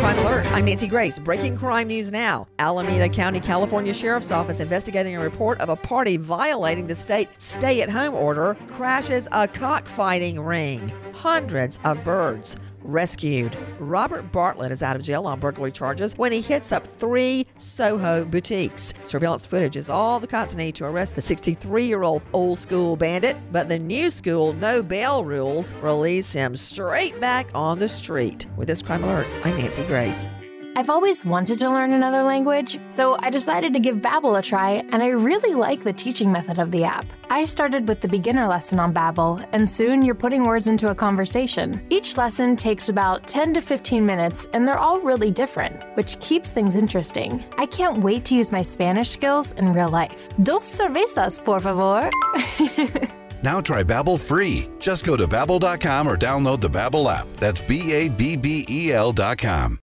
Crime Alert. I'm Nancy Grace. Breaking crime news now. Alameda County, California Sheriff's Office investigating a report of a party violating the state stay at home order crashes a cockfighting ring. Hundreds of birds rescued. Robert Bartlett is out of jail on burglary charges when he hits up three Soho boutiques. Surveillance footage is all the cops need to arrest the 63 year old old school bandit, but the new school no bail rules release him straight back on the street. With this crime alert, I'm Nancy Grace. I've always wanted to learn another language, so I decided to give Babbel a try, and I really like the teaching method of the app. I started with the beginner lesson on Babbel, and soon you're putting words into a conversation. Each lesson takes about 10 to 15 minutes, and they're all really different, which keeps things interesting. I can't wait to use my Spanish skills in real life. Dos cervezas, por favor. Now try Babbel free. Just go to babbel.com or download the Babbel app. That's B A B B E L.com.